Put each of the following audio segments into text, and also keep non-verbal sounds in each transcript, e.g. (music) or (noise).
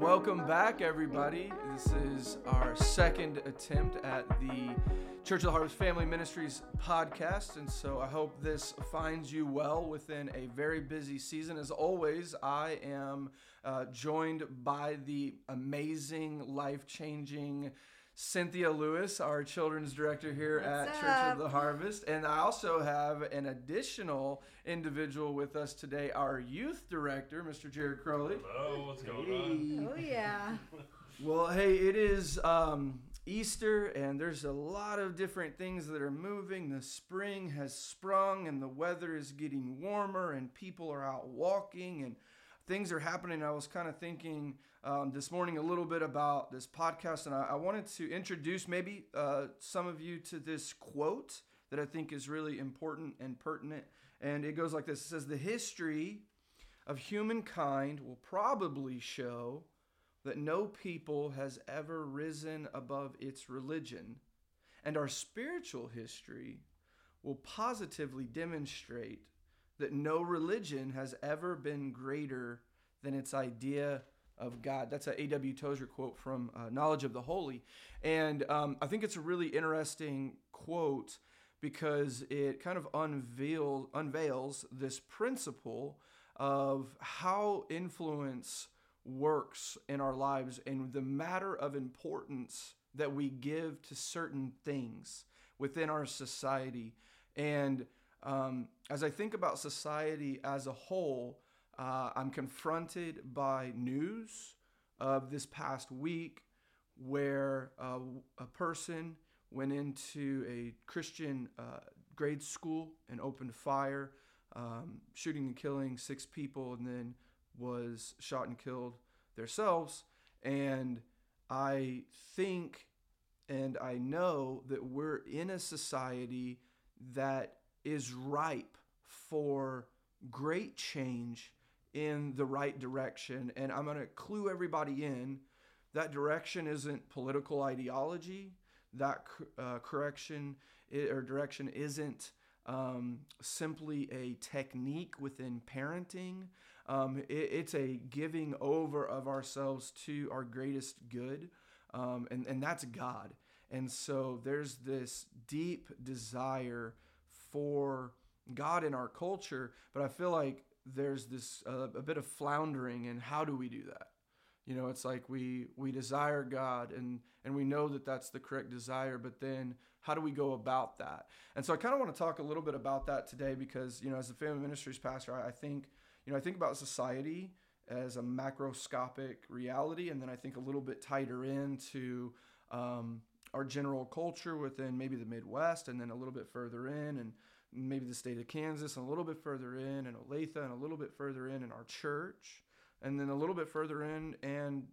welcome back, everybody. This is our second attempt at the Church of the Harvest Family Ministries podcast. And so I hope this finds you well within a very busy season. As always, I am uh, joined by the amazing, life changing, Cynthia Lewis, our children's director here What's at up? Church of the Harvest. And I also have an additional individual with us today, our youth director, Mr. Jared Crowley. Hello, what's going on? Oh yeah. (laughs) Well, hey, it is um, Easter, and there's a lot of different things that are moving. The spring has sprung, and the weather is getting warmer, and people are out walking, and things are happening. I was kind of thinking um, this morning a little bit about this podcast, and I, I wanted to introduce maybe uh, some of you to this quote that I think is really important and pertinent. And it goes like this It says, The history of humankind will probably show that no people has ever risen above its religion, and our spiritual history will positively demonstrate that no religion has ever been greater than its idea of God. That's a A.W. Tozer quote from uh, Knowledge of the Holy. And um, I think it's a really interesting quote because it kind of unveil, unveils this principle of how influence works in our lives and the matter of importance that we give to certain things within our society. And um, as I think about society as a whole, uh, I'm confronted by news of this past week where uh, a person went into a Christian uh, grade school and opened fire, um, shooting and killing six people, and then was shot and killed themselves. And I think and I know that we're in a society that is ripe for great change in the right direction. And I'm going to clue everybody in that direction isn't political ideology, that uh, correction or direction isn't um, simply a technique within parenting. Um, it, it's a giving over of ourselves to our greatest good, um, and, and that's God. And so there's this deep desire for God in our culture, but I feel like there's this uh, a bit of floundering in how do we do that? You know, it's like we we desire God and and we know that that's the correct desire, but then how do we go about that? And so I kind of want to talk a little bit about that today because you know, as a family ministries pastor, I, I think you know I think about society as a macroscopic reality, and then I think a little bit tighter into um, our general culture within maybe the Midwest, and then a little bit further in, and maybe the state of Kansas, and a little bit further in, and Olathe, and a little bit further in, and our church, and then a little bit further in, and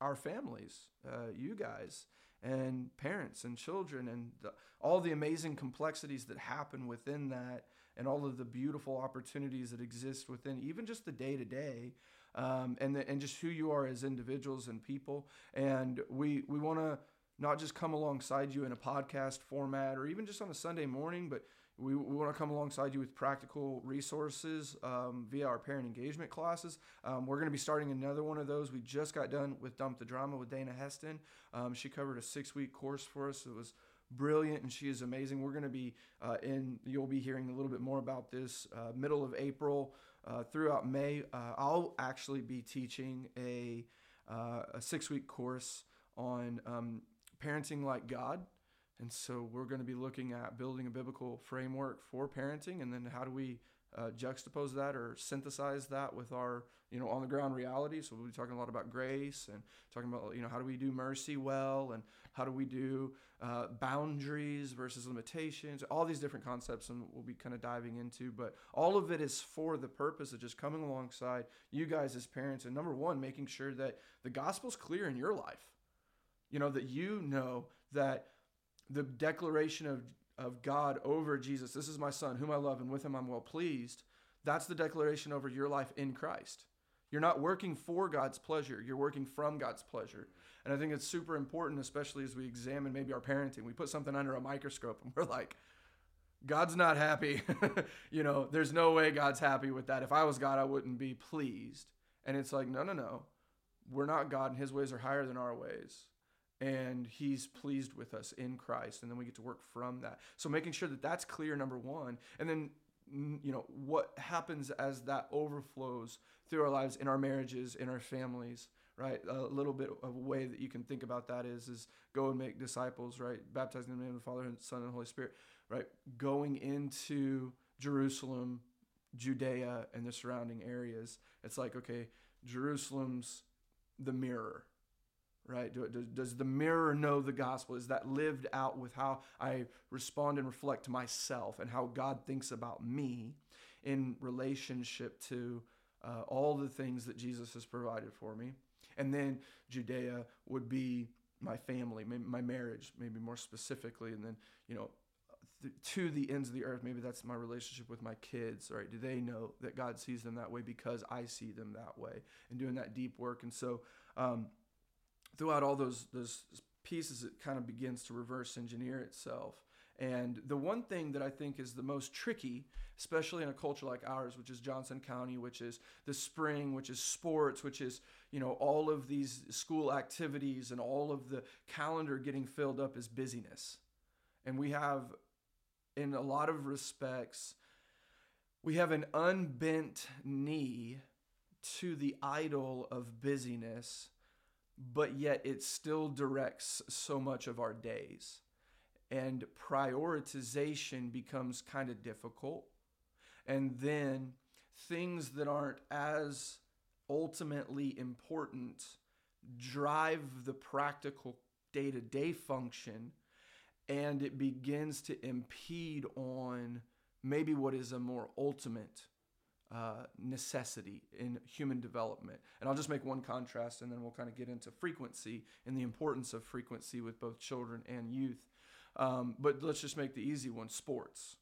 our families, uh, you guys, and parents and children, and the, all the amazing complexities that happen within that, and all of the beautiful opportunities that exist within even just the day to day. And, the, and just who you are as individuals and people. And we, we want to not just come alongside you in a podcast format or even just on a Sunday morning, but we, we want to come alongside you with practical resources um, via our parent engagement classes. Um, we're going to be starting another one of those. We just got done with Dump the Drama with Dana Heston. Um, she covered a six week course for us. It was brilliant and she is amazing. We're going to be uh, in, you'll be hearing a little bit more about this uh, middle of April uh, throughout May. Uh, I'll actually be teaching a, uh, a six week course on um, parenting like God. And so we're going to be looking at building a biblical framework for parenting, and then how do we uh, juxtapose that or synthesize that with our you know on the ground reality. So we'll be talking a lot about grace and talking about you know how do we do mercy well and how do we do uh, boundaries versus limitations. All these different concepts, and we'll be kind of diving into. But all of it is for the purpose of just coming alongside you guys as parents, and number one, making sure that the gospel's clear in your life. You know that you know that the declaration of of God over Jesus, this is my son, whom I love, and with him I'm well pleased. That's the declaration over your life in Christ. You're not working for God's pleasure, you're working from God's pleasure. And I think it's super important, especially as we examine maybe our parenting. We put something under a microscope and we're like, God's not happy. (laughs) you know, there's no way God's happy with that. If I was God, I wouldn't be pleased. And it's like, no, no, no. we're not God and his ways are higher than our ways. And he's pleased with us in Christ. And then we get to work from that. So making sure that that's clear, number one. And then, you know, what happens as that overflows through our lives, in our marriages, in our families, right? A little bit of a way that you can think about that is, is go and make disciples, right? Baptizing in the name of the Father and Son and Holy Spirit, right? Going into Jerusalem, Judea, and the surrounding areas. It's like, okay, Jerusalem's the mirror, right? Does, the mirror know the gospel? Is that lived out with how I respond and reflect to myself and how God thinks about me in relationship to uh, all the things that Jesus has provided for me? And then Judea would be my family, my marriage, maybe more specifically, and then you know to the ends of the earth. Maybe that's my relationship with my kids, right? Do they know that God sees them that way because I see them that way and doing that deep work? And so, um, throughout all those those pieces, it kind of begins to reverse engineer itself. And the one thing that I think is the most tricky, especially in a culture like ours, which is Johnson County, which is the spring, which is sports, which is, you know, all of these school activities and all of the calendar getting filled up is busyness. And we have in a lot of respects, we have an unbent knee to the idol of busyness, but yet it still directs so much of our days. And prioritization becomes kind of difficult. And then things that aren't as ultimately important drive the practical day to day function and it begins to impede on maybe what is a more ultimate uh, necessity in human development. And I'll just make one contrast and then we'll kind of get into frequency and the importance of frequency with both children and youth. Um, but let's just make the easy one sports.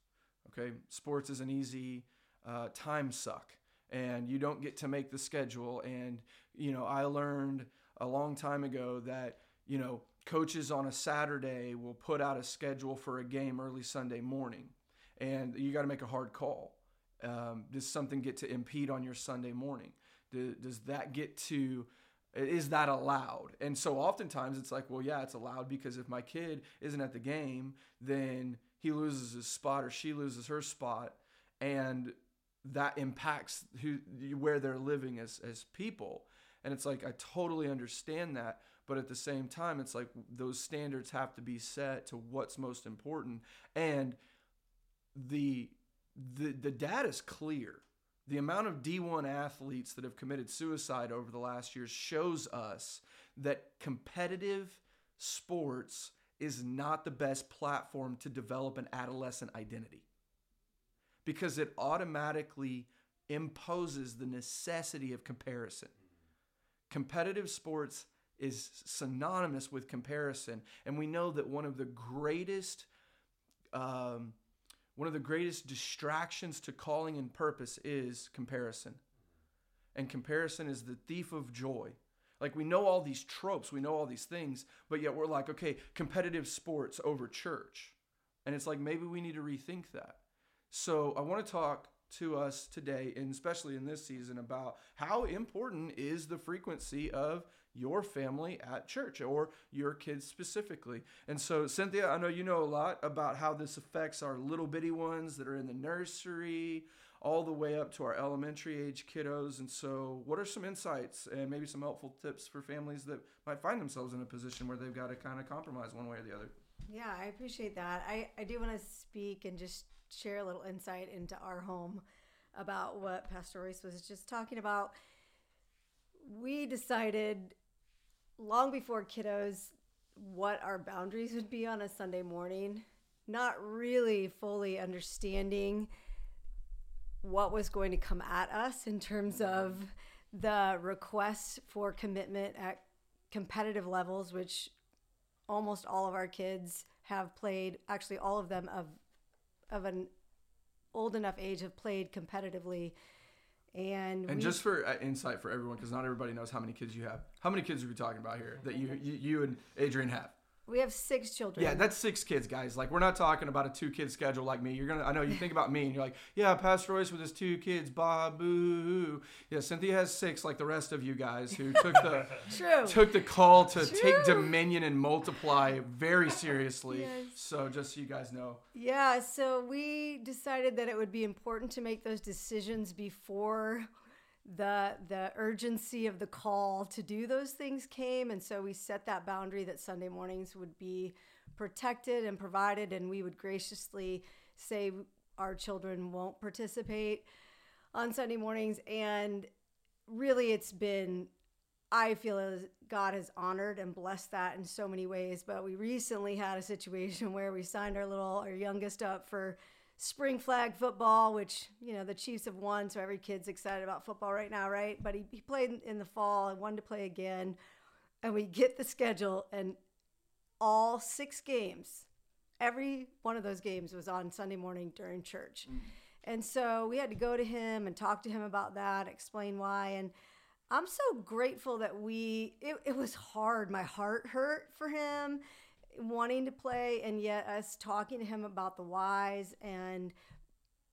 Okay, sports is an easy uh, time suck, and you don't get to make the schedule. And you know, I learned a long time ago that you know coaches on a Saturday will put out a schedule for a game early Sunday morning, and you got to make a hard call. Um, does something get to impede on your Sunday morning? Do, does that get to is that allowed? And so oftentimes it's like, well, yeah, it's allowed because if my kid isn't at the game, then he loses his spot or she loses her spot, and that impacts who where they're living as as people. And it's like I totally understand that, but at the same time it's like those standards have to be set to what's most important and the the the data is clear the amount of D1 athletes that have committed suicide over the last years shows us that competitive sports is not the best platform to develop an adolescent identity because it automatically imposes the necessity of comparison. Competitive sports is synonymous with comparison. And we know that one of the greatest um, one of the greatest distractions to calling and purpose is comparison. And comparison is the thief of joy. Like we know all these tropes, we know all these things, but yet we're like, okay, competitive sports over church. And it's like maybe we need to rethink that. So I want to talk to us today, and especially in this season, about how important is the frequency of your family at church or your kids specifically. And so, Cynthia, I know you know a lot about how this affects our little bitty ones that are in the nursery all the way up to our elementary age kiddos. And so, what are some insights and maybe some helpful tips for families that might find themselves in a position where they've got to kind of compromise one way or the other? Yeah, I appreciate that. I, I do want to speak and just share a little insight into our home about what Pastor Royce was just talking about. We decided long before kiddos what our boundaries would be on a Sunday morning, not really fully understanding what was going to come at us in terms of the requests for commitment at competitive levels, which almost all of our kids have played, actually, all of them of, of an old enough age have played competitively and, and just for uh, insight for everyone, because not everybody knows how many kids you have. How many kids are we talking about here that you you, you and Adrian have? We have six children. Yeah, that's six kids, guys. Like we're not talking about a two kid schedule like me. You're gonna I know you think about me and you're like, yeah, Pastor Royce with his two kids, babu. Yeah, Cynthia has six, like the rest of you guys who took the (laughs) True. took the call to take dominion and multiply very seriously. Yes. So just so you guys know. Yeah, so we decided that it would be important to make those decisions before the the urgency of the call to do those things came. And so we set that boundary that Sunday mornings would be protected and provided. And we would graciously say our children won't participate on Sunday mornings. And really it's been I feel as God has honored and blessed that in so many ways. But we recently had a situation (laughs) where we signed our little, our youngest up for spring flag football, which, you know, the Chiefs have won. So every kid's excited about football right now, right? But he, he played in the fall and wanted to play again. And we get the schedule, and all six games, every one of those games was on Sunday morning during church. Mm. And so we had to go to him and talk to him about that, explain why. And I'm so grateful that we, it, it was hard. My heart hurt for him wanting to play and yet us talking to him about the whys and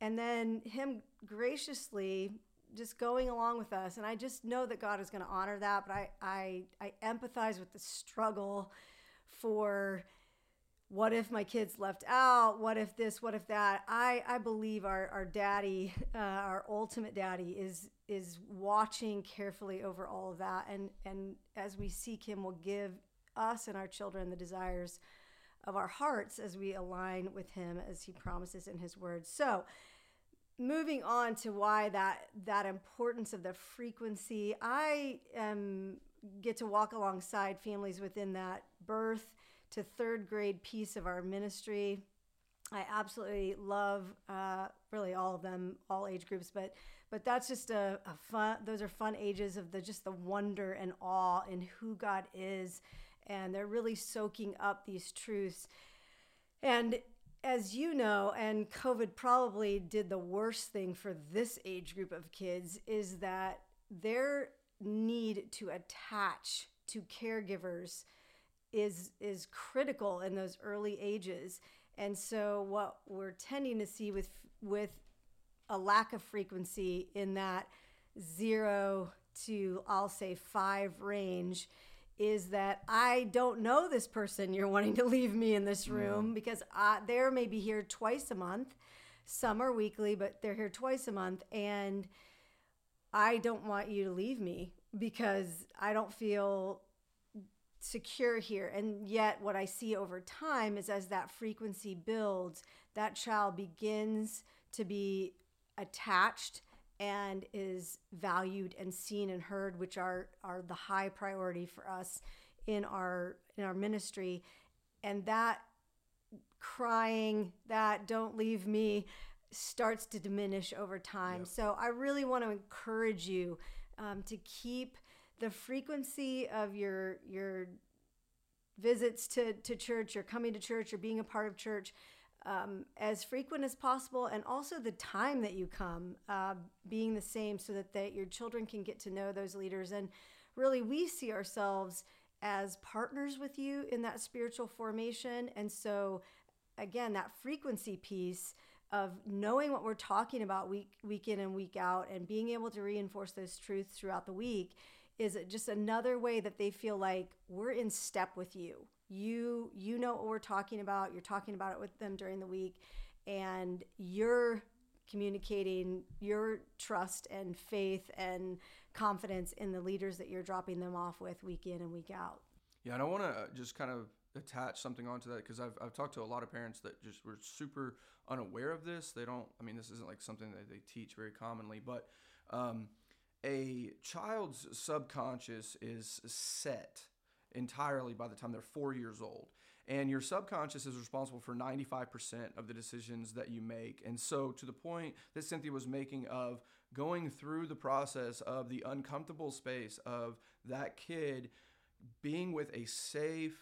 and then him graciously just going along with us. And i just know that god is going to honor that but i i i empathize with the struggle for what if my kids left out? What if this? What if that? I i believe our our daddy uh, our ultimate daddy is is watching carefully over all of that. And and as we seek him will give us and our children the desires of our hearts as we align with him as he promises in his word. So moving on to why that that importance of the frequency i um, get to walk alongside families within that birth to third grade piece of our ministry. I absolutely love uh, really all of them all age groups but but that's just a, a fun those are fun ages of the just the wonder and awe in who god is and they're really soaking up these truths and as you know, and COVID probably did the worst thing for this age group of kids, is that their need to attach to caregivers is is critical in those early ages. And so what we're tending to see with with a lack of frequency in that zero to I'll say five range is that I don't know this person you're wanting to leave me in this room because I, they're maybe here twice a month. Some are weekly, but they're here twice a month. And I don't want you to leave me because I don't feel secure here. And yet, what I see over time is as that frequency builds, that child begins to be attached and is valued and seen and heard, which are are the high priority for us in our in our ministry. And that crying, that don't leave me, starts to diminish over time. Yep. So I really want to encourage you um, to keep the frequency of your your visits to, to church, or coming to church, or being a part of church um, as frequent as possible, and also the time that you come uh, being the same, so that that your children can get to know those leaders. And really, we see ourselves as partners with you in that spiritual formation. And so, again, that frequency piece of knowing what we're talking about week week in and week out, and being able to reinforce those truths throughout the week is just another way that they feel like we're in step with you. You you know what we're talking about. You're talking about it with them during the week, and you're communicating your trust and faith and confidence in the leaders that you're dropping them off with week in and week out. Yeah, and I want to just kind of attach something onto that because I've, I've talked to a lot of parents that just were super unaware of this. They don't, I mean, this isn't like something that they teach very commonly, but um, a child's subconscious is set entirely by the time they're four years old. And your subconscious is responsible for 95% of the decisions that you make. And so, to the point that Cynthia was making of going through the process of the uncomfortable space of that kid being with a safe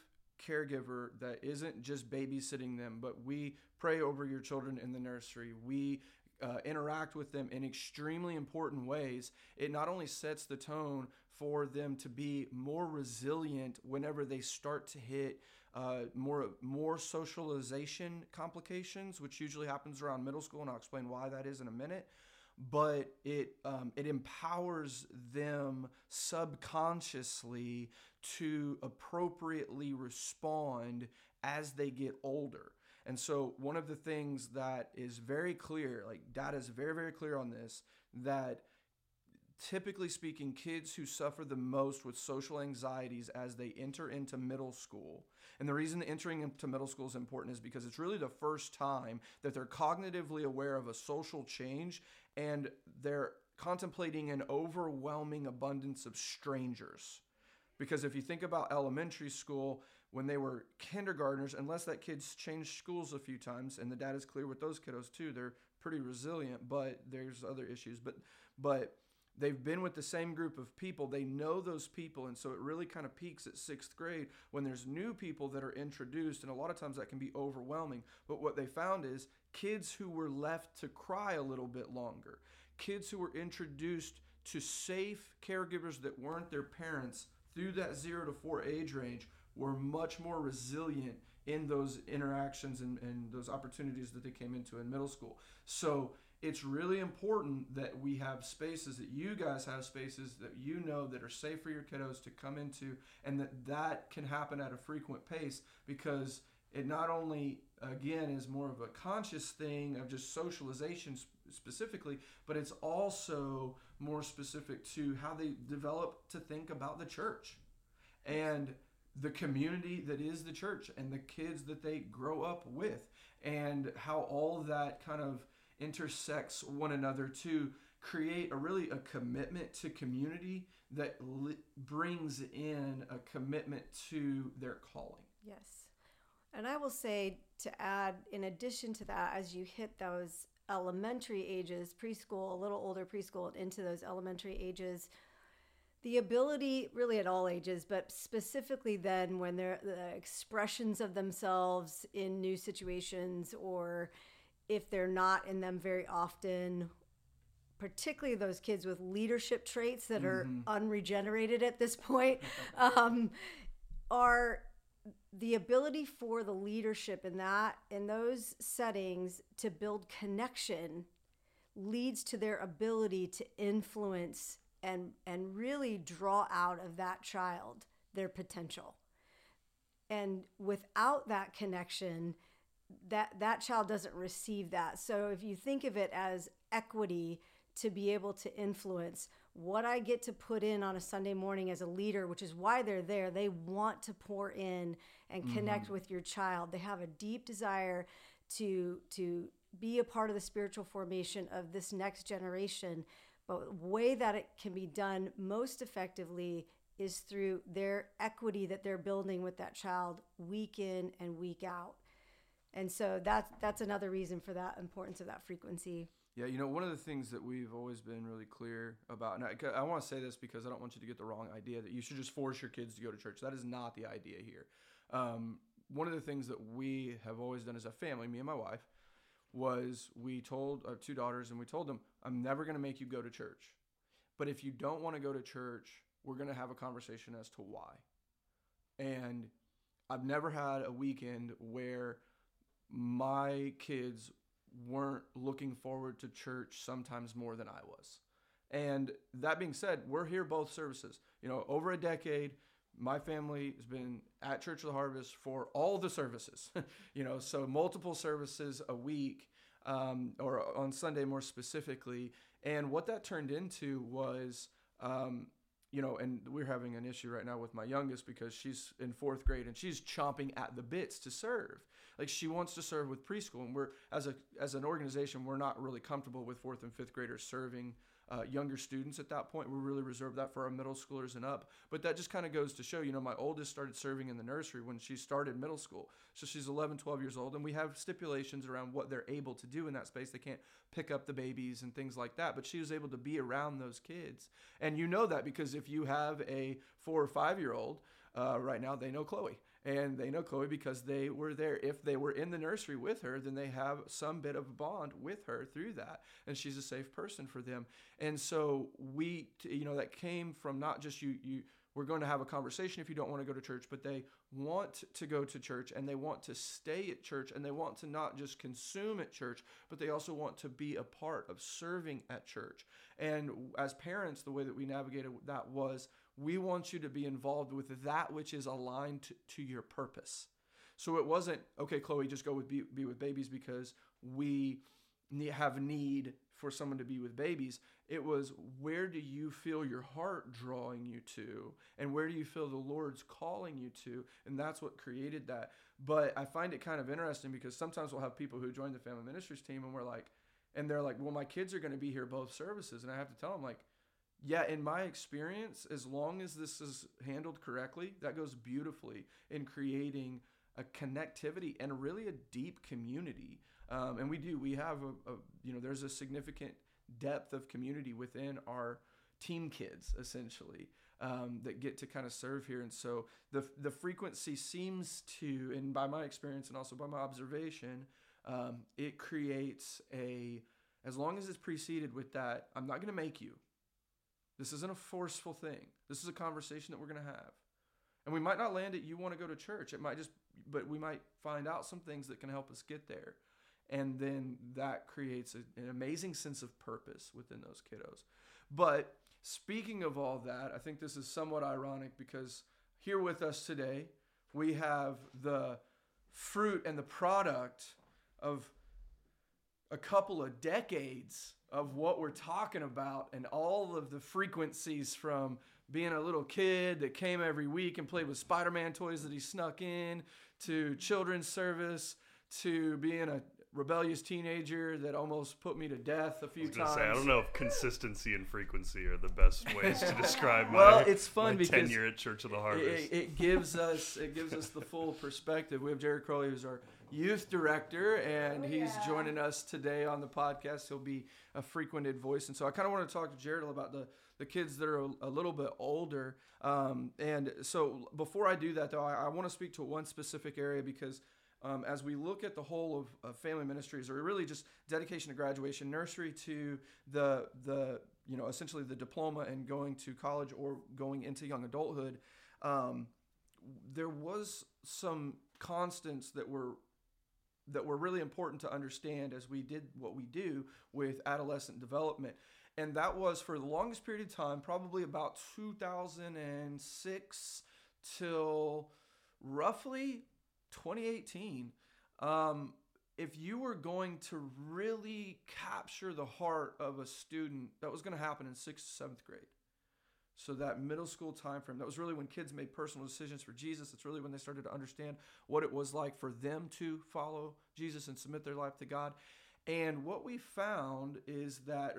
caregiver that isn't just babysitting them, but we pray over your children in the nursery. We uh, interact with them in extremely important ways. It not only sets the tone for them to be more resilient whenever they start to hit uh, more more socialization complications, which usually happens around middle school, and I'll explain why that is in a minute. But it um, it empowers them subconsciously to appropriately respond as they get older. And so one of the things that is very clear, like data is very very clear on this, that typically speaking, kids who suffer the most with social anxieties as they enter into middle school. And the reason entering into middle school is important is because it's really the first time that they're cognitively aware of a social change and they're contemplating an overwhelming abundance of strangers. Because if you think about elementary school, when they were kindergartners, unless that kid's changed schools a few times, and the data is clear with those kiddos too, they're pretty resilient, but there's other issues. But but they've been with the same group of people they know those people and so it really kind of peaks at sixth grade when there's new people that are introduced and a lot of times that can be overwhelming but what they found is kids who were left to cry a little bit longer kids who were introduced to safe caregivers that weren't their parents through that zero to four age range were much more resilient in those interactions and, and those opportunities that they came into in middle school. So it's really important that we have spaces that you guys have spaces that you know that are safe for your kiddos to come into and that that can happen at a frequent pace because it not only again is more of a conscious thing of just socialization specifically but it's also more specific to how they develop to think about the church. And the community that is the church and the kids that they grow up with and how all that kind of intersects one another to create a really a commitment to community that li- brings in a commitment to their calling. Yes. And I will say to add, in addition to that, as you hit those elementary ages, preschool, a little older preschool, into those elementary ages, the ability, really at all ages, but specifically then when they're the expressions of themselves in new situations or if they're not in them very often particularly those kids with leadership traits that are mm-hmm. unregenerated at this point (laughs) um, are the ability for the leadership in that in those settings to build connection leads to their ability to influence and and really draw out of that child their potential and without that connection that that child doesn't receive that. So if you think of it as equity to be able to influence what I get to put in on a Sunday morning as a leader, which is why they're there. They want to pour in and connect mm-hmm. with your child. They have a deep desire to to be a part of the spiritual formation of this next generation. But the way that it can be done most effectively is through their equity that they're building with that child week in and week out. And so that's that's another reason for that importance of that frequency. Yeah you know one of the things that we've always been really clear about and i, I want to say this because i don't want you to get the wrong idea that you should just force your kids to go to church. That is not the idea here. Um, one of the things that we have always done as a family me and my wife was we told our two daughters and we told them i'm never going to make you go to church but if you don't want to go to church we're going to have a conversation as to why and i've never had a weekend where my kids weren't looking forward to church sometimes more than I was. And that being said, we're here both services. You know, over a decade, my family has been at Church of the Harvest for all the services. (laughs) you know, so multiple services a week, um, or on Sunday more specifically. And what that turned into was um, you know, and we're having an issue right now with my youngest because she's in fourth grade and she's chomping at the bits to serve. Like she wants to serve with preschool, and we're as a as an organization, we're not really comfortable with fourth and fifth graders serving uh, younger students at that point. We really reserve that for our middle schoolers and up. But that just kind of goes to show, you know, my oldest started serving in the nursery when she started middle school. So she's 11, 12 years old, and we have stipulations around what they're able to do in that space. They can't pick up the babies and things like that, but she was able to be around those kids. And you know that because if you have a four or five year old, uh, right now they know Chloe and they know Chloe because they were there. If they were in the nursery with her, then they have some bit of bond with her through that, and she's a safe person for them. And so we, you know, that came from not just you, you. We're going to have a conversation if you don't want to go to church, but they want to go to church and they want to stay at church and they want to not just consume at church, but they also want to be a part of serving at church. And as parents, the way that we navigated that was we want you to be involved with that which is aligned to, to your purpose. So it wasn't, okay, Chloe, just go with be, be with babies because we have need for someone to be with babies. It was where do you feel your heart drawing you to, and where do you feel the Lord's calling you to, and that's what created that. But I find it kind of interesting because sometimes we'll have people who join the family ministries team, and we're like, and they're like, well, my kids are going to be here both services, and I have to tell them like. Yeah, in my experience, as long as this is handled correctly, that goes beautifully in creating a connectivity and really a deep community um, and we do. We have a, a, you know, there's a significant depth of community within our team kids, essentially, um, that get to kind of serve here. And so the the frequency seems to, and by my experience and also by my observation, um, it creates a. As long as it's preceded with that, I'm not going to make you. This isn't a forceful thing. This is a conversation that we're going to have. And we might not land it, you want to go to church. It might just, but we might find out some things that can help us get there and then that creates a, an amazing sense of purpose within those kiddos. But speaking of all that, I think this is somewhat ironic because here with us today, we have the fruit and the product of a couple of decades of what we're talking about and all of the frequencies from being a little kid that came every week and played with Spider-Man toys that he snuck in to children's service to being a, rebellious teenager that almost put me to death a few I times. Say, I don't know if consistency and frequency are the best ways to (laughs) describe well, my, it's fun my because tenure at Church of the Harvest. It, it, gives us it gives us the full perspective. We have Jared Crowley, who's our youth director, and oh, he's yeah. joining us today on the podcast. He'll be a frequented voice, and so I kind of want to talk to Jared about the the kids that are a, a little bit older. Um, and so before I do that, though, I, I want to speak to one specific area because um, as we look at the whole of, of, family ministries, or really just dedication to graduation, nursery to the the you know essentially the diploma and going to college or going into young adulthood, um, there was some constants that were that were really important to understand as we did what we do with adolescent development. And that was for the longest period of time, probably about 2006 till roughly 2018, um, if you were going to really capture the heart of a student, that was going to happen in sixth, seventh grade. So that middle school time frame, that was really when kids made personal decisions for Jesus. It's really when they started to understand what it was like for them to follow Jesus and submit their life to God. And what we found is that,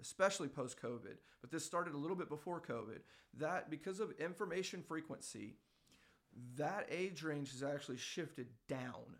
especially post COVID, but this started a little bit before COVID, that because of information frequency, that age range has actually shifted down.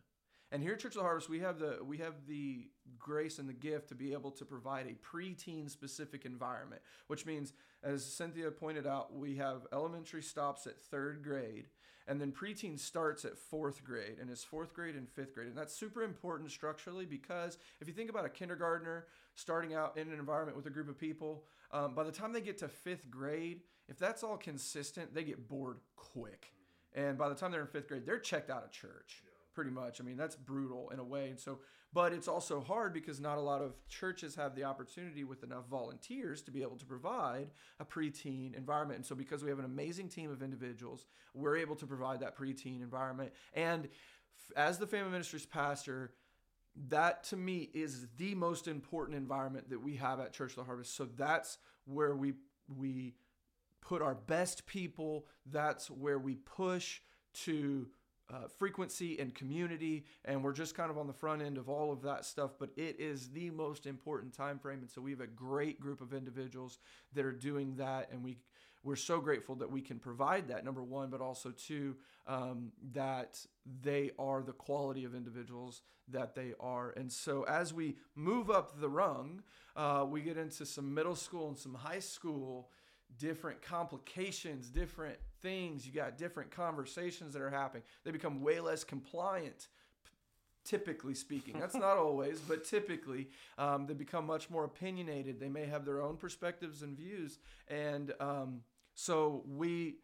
And here at Church of the Harvest, we have the we have the grace and the gift to be able to provide a preteen specific environment, which means, as Cynthia pointed out, we have elementary stops at third grade, and then preteen starts at fourth grade, and it's fourth grade and fifth grade, and that's super important structurally because if you think about a kindergartner starting out in an environment with a group of people, um, by the time they get to fifth grade, if that's all consistent, they get bored quick and by the time they're in fifth grade, they're checked out of church. Pretty much. I mean, that's brutal in a way. And so, but it's also hard because not a lot of churches have the opportunity with enough volunteers to be able to provide a preteen environment. And so, because we have an amazing team of individuals, we're able to provide that preteen environment. And as the family ministries pastor, that to me is the most important environment that we have at Church of the Harvest. So that's where we we put our best people. That's where we push to uh, frequency and community and we're just kind of on the front end of all of that stuff but it is the most important time frame and so we have a great group of individuals that are doing that and we we're so grateful that we can provide that number one but also two um, that they are the quality of individuals that they are. And so as we move up the rung uh, we get into some middle school and some high school different complications, different things. You got different conversations that are happening. They become way less compliant, typically speaking. That's not (laughs) always, but typically um, they become much more opinionated. They may have their own perspectives and views. And um, so we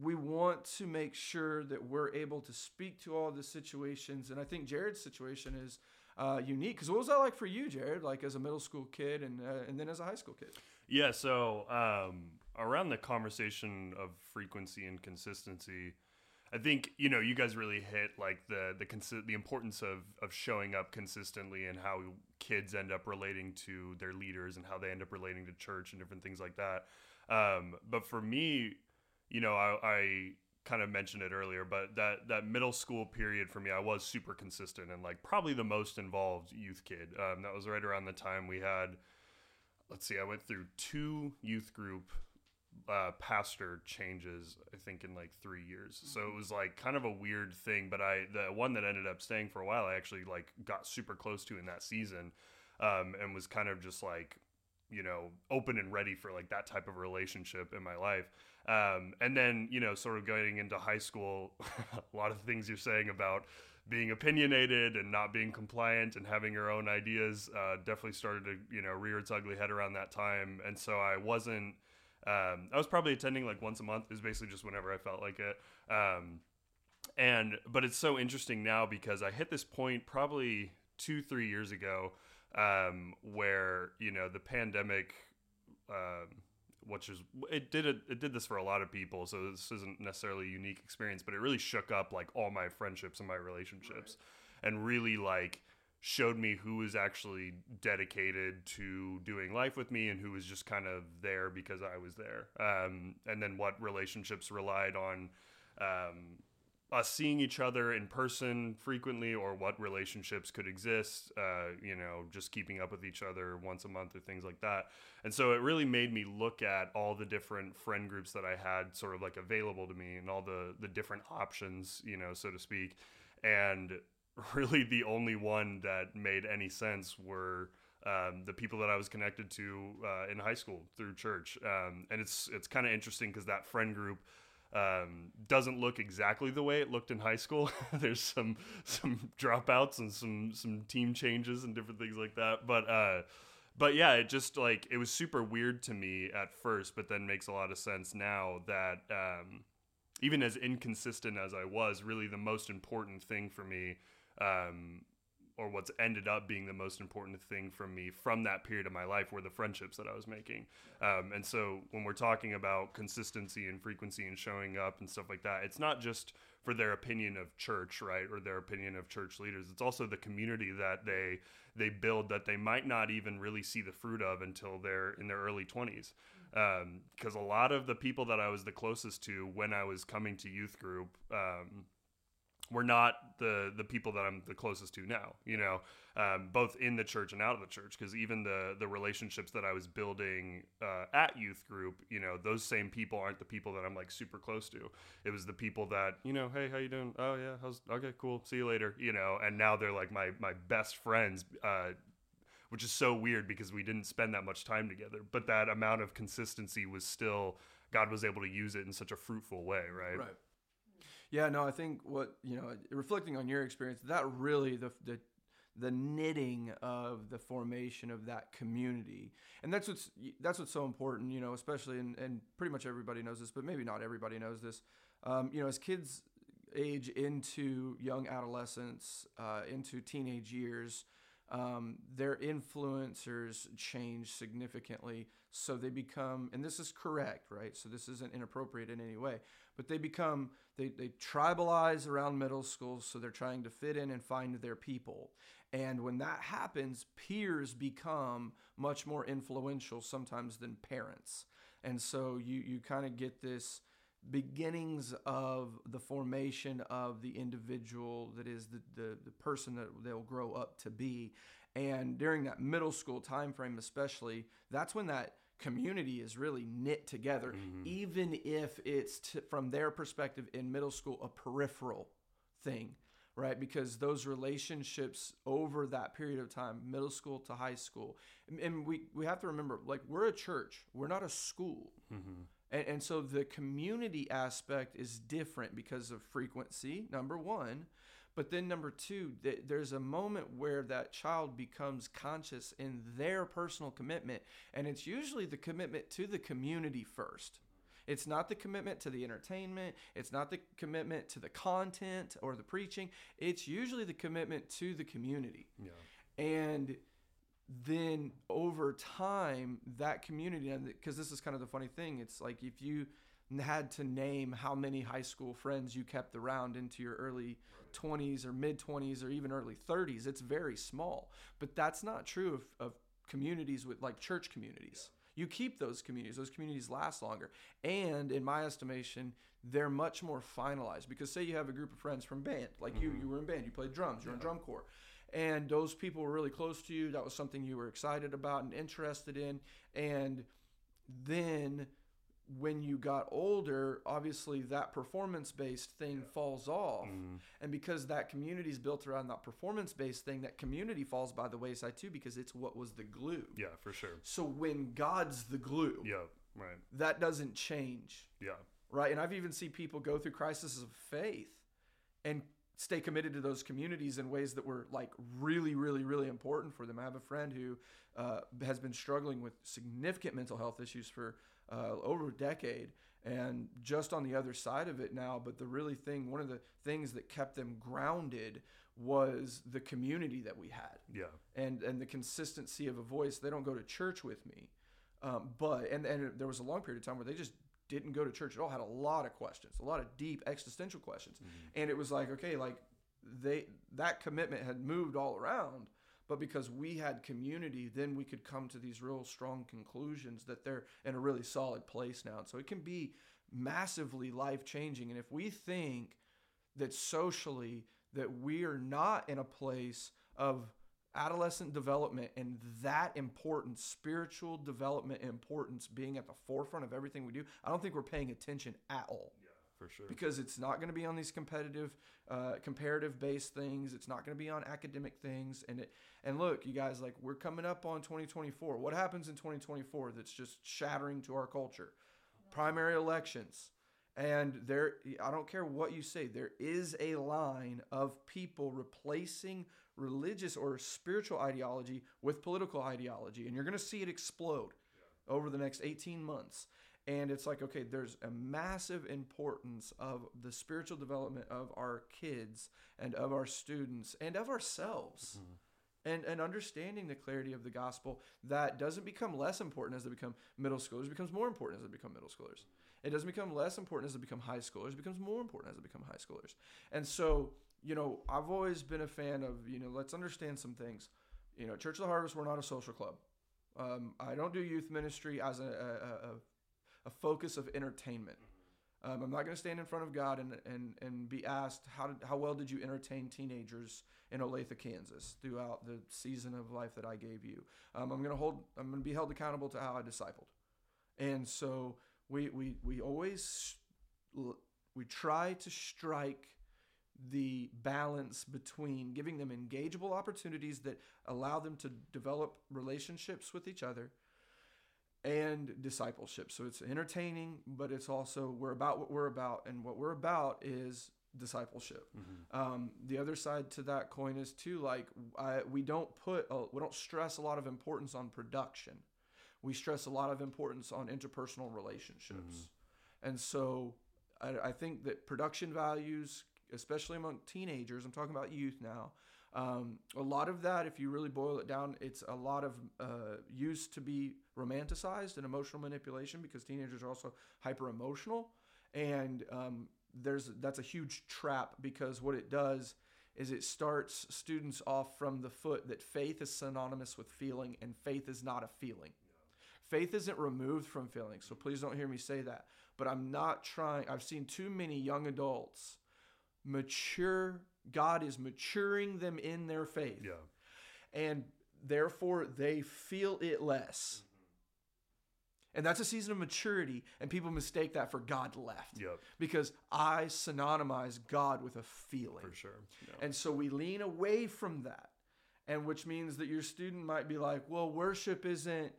we want to make sure that we're able to speak to all the situations. And I think Jared's situation is uh, unique. Because what was that like for you, Jared? Like as a middle school kid and uh, and then as a high school kid? Yeah, so um, around the conversation of frequency and consistency, I think you know you guys really hit like the the consi- the importance of of showing up consistently and how kids end up relating to their leaders and how they end up relating to church and different things like that. Um, but for me, you know, I, I kind of mentioned it earlier, but that that middle school period for me, I was super consistent and like probably the most involved youth kid. Um, that was right around the time we had. Let's see, I went through two youth group uh, pastor changes. I think in like three years, so it was like kind of a weird thing. But I the one that ended up staying for a while, I actually like got super close to in that season, um, and was kind of just like you know open and ready for like that type of relationship in my life um, and then you know sort of going into high school (laughs) a lot of things you're saying about being opinionated and not being compliant and having your own ideas uh, definitely started to you know rear its ugly head around that time and so i wasn't um, i was probably attending like once a month is basically just whenever i felt like it um, and but it's so interesting now because i hit this point probably two three years ago um, where you know the pandemic, um, which is it did it, it did this for a lot of people, so this isn't necessarily a unique experience, but it really shook up like all my friendships and my relationships, right. and really like showed me who was actually dedicated to doing life with me and who was just kind of there because I was there, um, and then what relationships relied on. Um, us seeing each other in person frequently or what relationships could exist uh, you know just keeping up with each other once a month or things like that and so it really made me look at all the different friend groups that i had sort of like available to me and all the the different options you know so to speak and (laughs) really the only one that made any sense were um, the people that I was connected to uh, in high school through church, um, and it's it's kind of interesting because that friend group um, doesn't look exactly the way it looked in high school. (laughs) There's some some dropouts and some some team changes and different things like that. But uh, but yeah, it just like it was super weird to me at first, but then makes a lot of sense now that um, even as inconsistent as I was, really the most important thing for me um, or what's ended up being the most important thing for me from that period of my life were the friendships that I was making. Um, and so when we're talking about consistency and frequency and showing up and stuff like that, it's not just for their opinion of church, right, or their opinion of church leaders. It's also the community that they they build that they might not even really see the fruit of until they're in their early twenties. Because um, a lot of the people that I was the closest to when I was coming to youth group. Um, were not the the people that I'm the closest to now. You know, um, both in the church and out of the church, because even the the relationships that I was building uh, at youth group, you know, those same people aren't the people that I'm like super close to. It was the people that you know, hey, how you doing? Oh yeah, how's okay, cool, see you later. You know, and now they're like my my best friends. Uh, which is so weird because we didn't spend that much time together, but that amount of consistency was still God was able to use it in such a fruitful way, right? Right. Yeah, no, I think what you know, reflecting on your experience, that really the the the knitting of the formation of that community, and that's what's that's what's so important, you know, especially and and pretty much everybody knows this, but maybe not everybody knows this. Um, you know, as kids age into young adolescence, uh, into teenage years, um, their influencers change significantly. So they become, and this is correct, right? So this isn't inappropriate in any way, but they become, they, they tribalize around middle school. So they're trying to fit in and find their people. And when that happens, peers become much more influential sometimes than parents. And so you, you kind of get this, beginnings of the formation of the individual that is the, the, the person that they'll grow up to be. And during that middle school time frame especially that's when that community is really knit together mm-hmm. even if it's t- from their perspective in middle school a peripheral thing right? Because those relationships over that period of time middle school to high school and, and we, we have to remember like we're a church. We're not a school. Mm-hmm and, and so the community aspect is different because of frequency, number one. But then, number two, th- there's a moment where that child becomes conscious in their personal commitment. And it's usually the commitment to the community first. It's not the commitment to the entertainment, it's not the commitment to the content or the preaching. It's usually the commitment to the community. Yeah. And then over time, that community, because this is kind of the funny thing, it's like if you had to name how many high school friends you kept around into your early 20s or mid 20s or even early 30s, it's very small. But that's not true of, of communities with like church communities. You keep those communities, those communities last longer. And in my estimation, they're much more finalized because say you have a group of friends from band, like you, mm-hmm. you were in band, you played drums, you're in drum corps and those people were really close to you that was something you were excited about and interested in and then when you got older obviously that performance based thing falls off mm-hmm. and because that community is built around that performance based thing that community falls by the wayside too because it's what was the glue Yeah, for sure. so when god's the glue Yeah, right. that doesn't change Yeah. right? And I've even seen people go through crises of faith and stay committed to those communities in ways that were like really, really, really important for them. I have a friend who uh, has been struggling with significant mental health issues for uh, over a decade and just on the other side of it now. But the really thing, one of the things that kept them grounded was the community that we had Yeah. and and the consistency of a voice. They don't go to church with me, um, but and and there was a long period of time where they just didn't go to church at all. Had a lot of questions, a lot of deep existential questions, mm-hmm. and it was like okay, like they that commitment had moved all around. But because we had community, then we could come to these real strong conclusions that they're in a really solid place now. And so it can be massively life changing. And if we think that socially that we are not in a place of adolescent development and that importance spiritual development importance being at the forefront of everything we do i don't think we're paying attention at all. Yeah, For sure. because it's not going to be on these competitive uh, comparative based things. It's not going to be on academic things. And it and look you guys like we're coming up on 2024 what happens in 2024 that's just shattering to our culture? Primary elections and there i don't care what you say there is a line of people replacing religious or spiritual ideology with political ideology and you're going to see it explode over the next 18 months. And it's like okay there's a massive importance of the spiritual development of our kids and of our students and of ourselves. Mm-hmm. And and understanding the clarity of the gospel that doesn't become less important as they become middle schoolers becomes more important as they become middle schoolers it doesn't become less important as they become high schoolers. It becomes more important as they become high schoolers. And so you know i've always been a fan of you know let's understand some things. You know church of the harvest we're not a social club. Um, i don't do youth ministry as a, a, a, a focus of entertainment. Um, I'm not going to stand in front of God and, and, and be asked how, did, how well did you entertain teenagers in Olathe, Kansas throughout the season of life that I gave you. Um, I'm going to hold I'm going to be held accountable to how I discipled. And so we, we, we always we try to strike the balance between giving them engageable opportunities that allow them to develop relationships with each other and discipleship. So it's entertaining, but it's also we're about what we're about, and what we're about is discipleship. Um, the other side to that coin is too like I, we don't put a, we don't stress a lot of importance on production. We stress a lot of importance on interpersonal relationships, and so I, I think that production values, especially among teenagers, I'm talking about youth now. Um, a lot of that, if you really boil it down, it's a lot of uh, used to be romanticized and emotional manipulation because teenagers are also hyper emotional, and um, there's that's a huge trap because what it does is it starts students off from the foot that faith is synonymous with feeling and faith is not a feeling. Faith isn't removed from feelings, so please don't hear me say that. But I'm not trying. I've seen too many young adults mature. God is maturing them in their faith Yeah. and therefore they feel it less. Mm-hmm. And that's a season of maturity, and people mistake that for God left. Yep. Because I synonymize God with a feeling. For sure. Yeah. And so we lean away from that. And which means that your student might be like, well, worship isn't,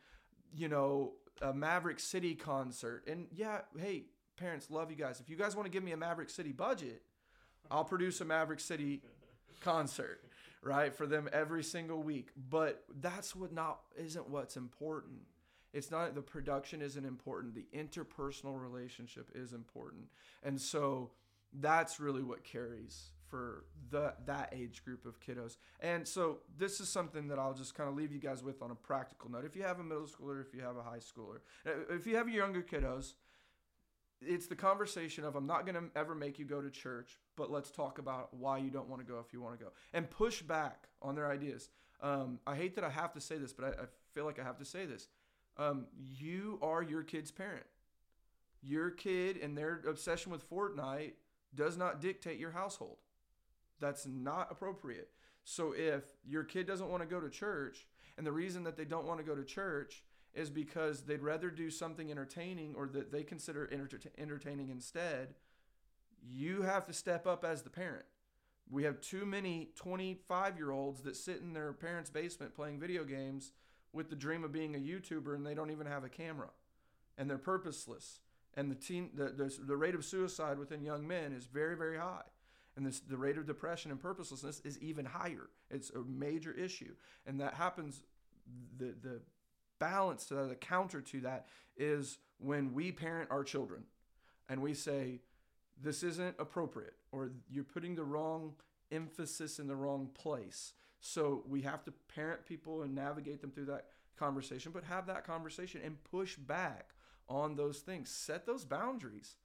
you know, a Maverick City concert. And yeah, hey, parents, love you guys. If you guys want to give me a Maverick City budget, I'll produce a Maverick City (laughs) concert, right, for them every single week. But that's what not isn't what's important. It's not the production isn't important. The interpersonal relationship is important. And so that's really what carries for the that age group of kiddos. And so this is something that I'll just kind of leave you guys with on a practical note. If you have a middle schooler, if you have a high schooler, uh, if you have younger kiddos, it's the conversation of I'm not going to ever make you go to church, but let's talk about why you don't want to go if you want to go, and push back on their ideas. Um, I hate that I have to say this, but I, I feel like I have to say this. Um, you are your kid's parent. Your kid and their obsession with Fortnite does not dictate your household. That's not appropriate. So if your kid doesn't want to go to church, and the reason that they don't want to go to church is because they'd rather do something entertaining or that they consider enter- entertaining instead, you have to step up as the parent. We have too many 25 year olds that sit in their parents' basement playing video games with the dream of being a YouTuber and they don't even have a camera and they're purposeless. And the, teen, the, the, the rate of suicide within young men is very, very high. And this, the rate of depression and purposelessness is even higher. It's a major issue. And that happens, the, the balance to that, the counter to that is when we parent our children and we say, this isn't appropriate or you're putting the wrong emphasis in the wrong place. So we have to parent people and navigate them through that conversation, but have that conversation and push back on those things. Set those boundaries.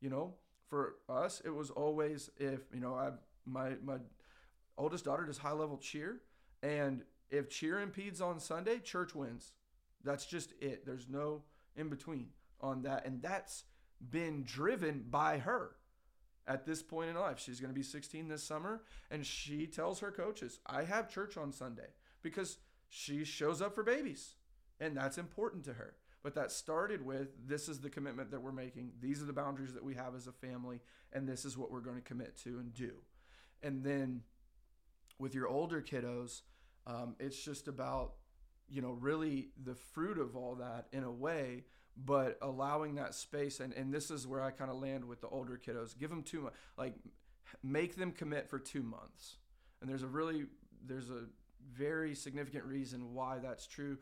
You know, for us, it was always if, you know, I my my oldest daughter does high level cheer and if cheer impedes on Sunday, church wins. That's just it. There's no in between on that. And that's been driven by her at this point in life. She's going to be 16 this summer. And she tells her coaches, I have church on Sunday because she shows up for babies. And that's important to her. But that started with this is the commitment that we're making. These are the boundaries that we have as a family. And this is what we're going to commit to and do. And then with your older kiddos, um, it's just about you know, really the fruit of all that in a way, but allowing that space. And, and this is where I kind of land with the older kiddos. Give them two like make them commit for two months. And there's a really, there's a very significant reason why that's true.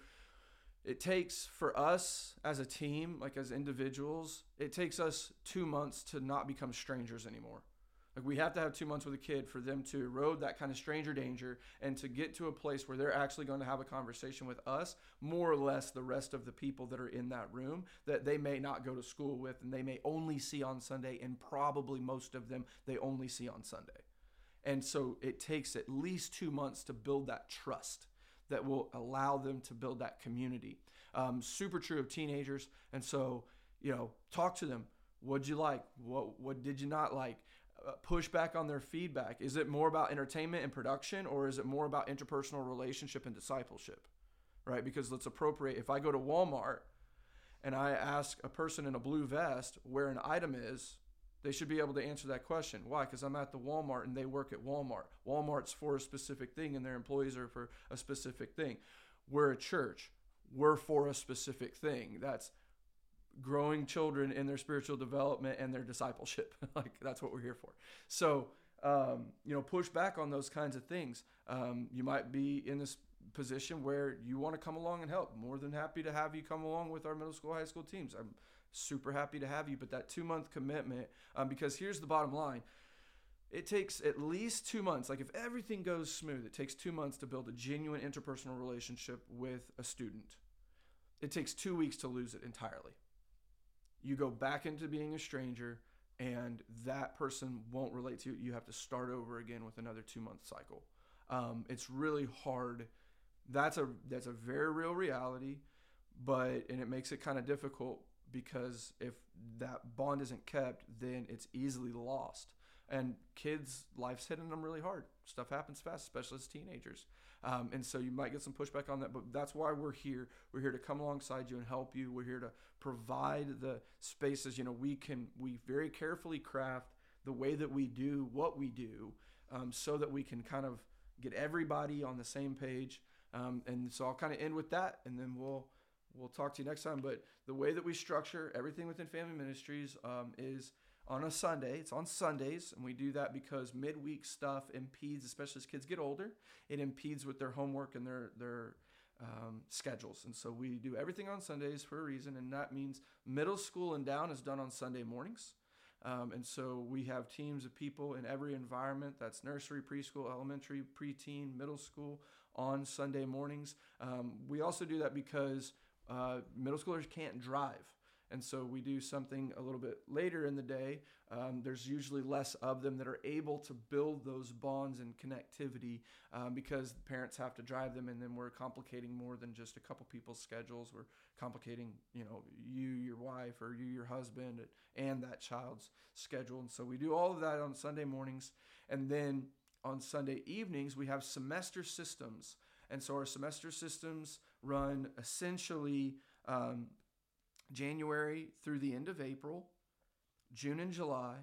It takes for us as a team, like as individuals, it takes us two months to not become strangers anymore. Like we have to have two months with a kid for them to erode that kind of stranger danger and to get to a place where they're actually going to have a conversation with us, more or less the rest of the people that are in that room that they may not go to school with and they may only see on Sunday, and probably most of them they only see on Sunday. And so it takes at least two months to build that trust that will allow them to build that community. Um, super true of teenagers. And so, you know, talk to them. What'd you like? What what did you not like? Uh, push back on their feedback? Is it more about entertainment and production, or is it more about interpersonal relationship and discipleship? Right? Because let's appropriate. If I go to Walmart and I ask a person in a blue vest where an item is, they should be able to answer that question. Why? Because I'm at the Walmart and they work at Walmart. Walmart's for a specific thing and their employees are for a specific thing. We're a church. We're for a specific thing. That's growing children in their spiritual development and their discipleship. (laughs) like that's what we're here for. So, um, you know, push back on those kinds of things. Um, you might be in this position where you want to come along and help. More than happy to have you come along with our middle school, high school teams. I'm super happy to have you. But that two month commitment, um, because here's the bottom line. It takes at least two months. Like if everything goes smooth, it takes two months to build a genuine interpersonal relationship with a student. It takes two weeks to lose it entirely you go back into being a stranger and that person won't relate to you. You have to start over again with another two month cycle. Um, it's really hard. That's a that's a very real reality, but and it makes it kind of difficult because if that bond isn't kept, then it's easily lost. And kids, life's hitting them really hard. Stuff happens fast, especially as teenagers. Um, and so you might get some pushback on that, but that's why we're here. We're here to come alongside you and help you. We're here to provide the spaces. You know, we can we very carefully craft the way that we do what we do, um, so that we can kind of get everybody on the same page. Um, and so I'll kind of end with that, and then we'll we'll talk to you next time. But the way that we structure everything within Family Ministries um, is on a Sunday. It's on Sundays, and we do that because midweek stuff impedes, especially as kids get older. It impedes with their homework and their their um, schedules. And so we do everything on Sundays for a reason, and that means middle school and down is done on Sunday mornings. Um, and so we have teams of people in every environment that's nursery, preschool, elementary, preteen, middle school on Sunday mornings. Um, we also do that because uh, middle schoolers can't drive. And so we do something a little bit later in the day. Um, there's usually less of them that are able to build those bonds and connectivity um, because parents have to drive them, and then we're complicating more than just a couple people's schedules. We're complicating, you know, you, your wife, or you, your husband, and that child's schedule. And so we do all of that on Sunday mornings, and then on Sunday evenings we have semester systems. And so our semester systems run essentially um, January through the end of April, June and July,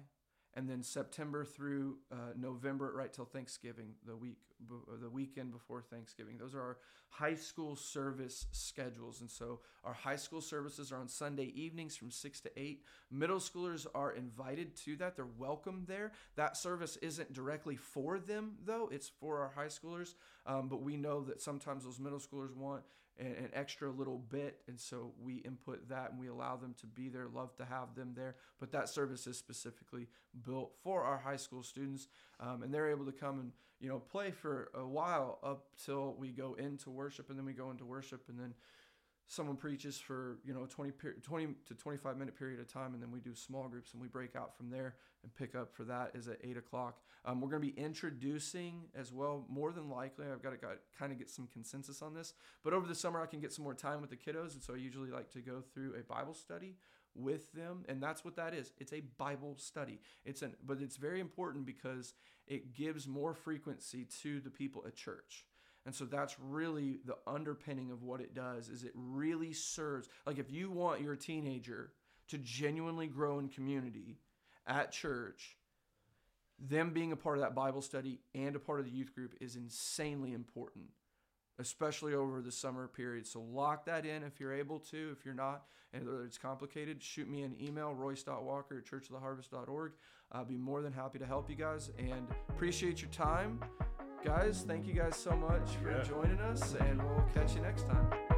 and then September through uh, November, right till Thanksgiving, the week, the weekend before Thanksgiving. Those are our high school service schedules, and so our high school services are on Sunday evenings from six to eight. Middle schoolers are invited to that; they're welcome there. That service isn't directly for them, though; it's for our high schoolers. Um, but we know that sometimes those middle schoolers want an, extra little bit. And so we input that and we allow them to be there, love to have them there. But that service is specifically built for our high school students. Um, and they're able to come and, you know, play for a while up till we go into worship and then we go into worship and then someone preaches for you know 20, 20 to 25 minute period of time and then we do small groups and we break out from there and pick up for that is at 8 o'clock. Um, we're going to be introducing as well more than likely i've got to kind of get some consensus on this but over the summer i can get some more time with the kiddos and so i usually like to go through a bible study with them and that's what that is. It's a bible study. It's an but it's very important because it gives more frequency to the people at church and so that's really the underpinning of what it does is it really serves like if you want your teenager to genuinely grow in community at church, them being a part of that Bible study and a part of the youth group is insanely important, especially over the summer period. So lock that in if you're able to. If you're not, and it's complicated, shoot me an email, royce.walker at churchoftheharvest.org. I'll be more than happy to help you guys and appreciate your time guys, thank you guys so much for yeah. joining us, and we'll catch you next time.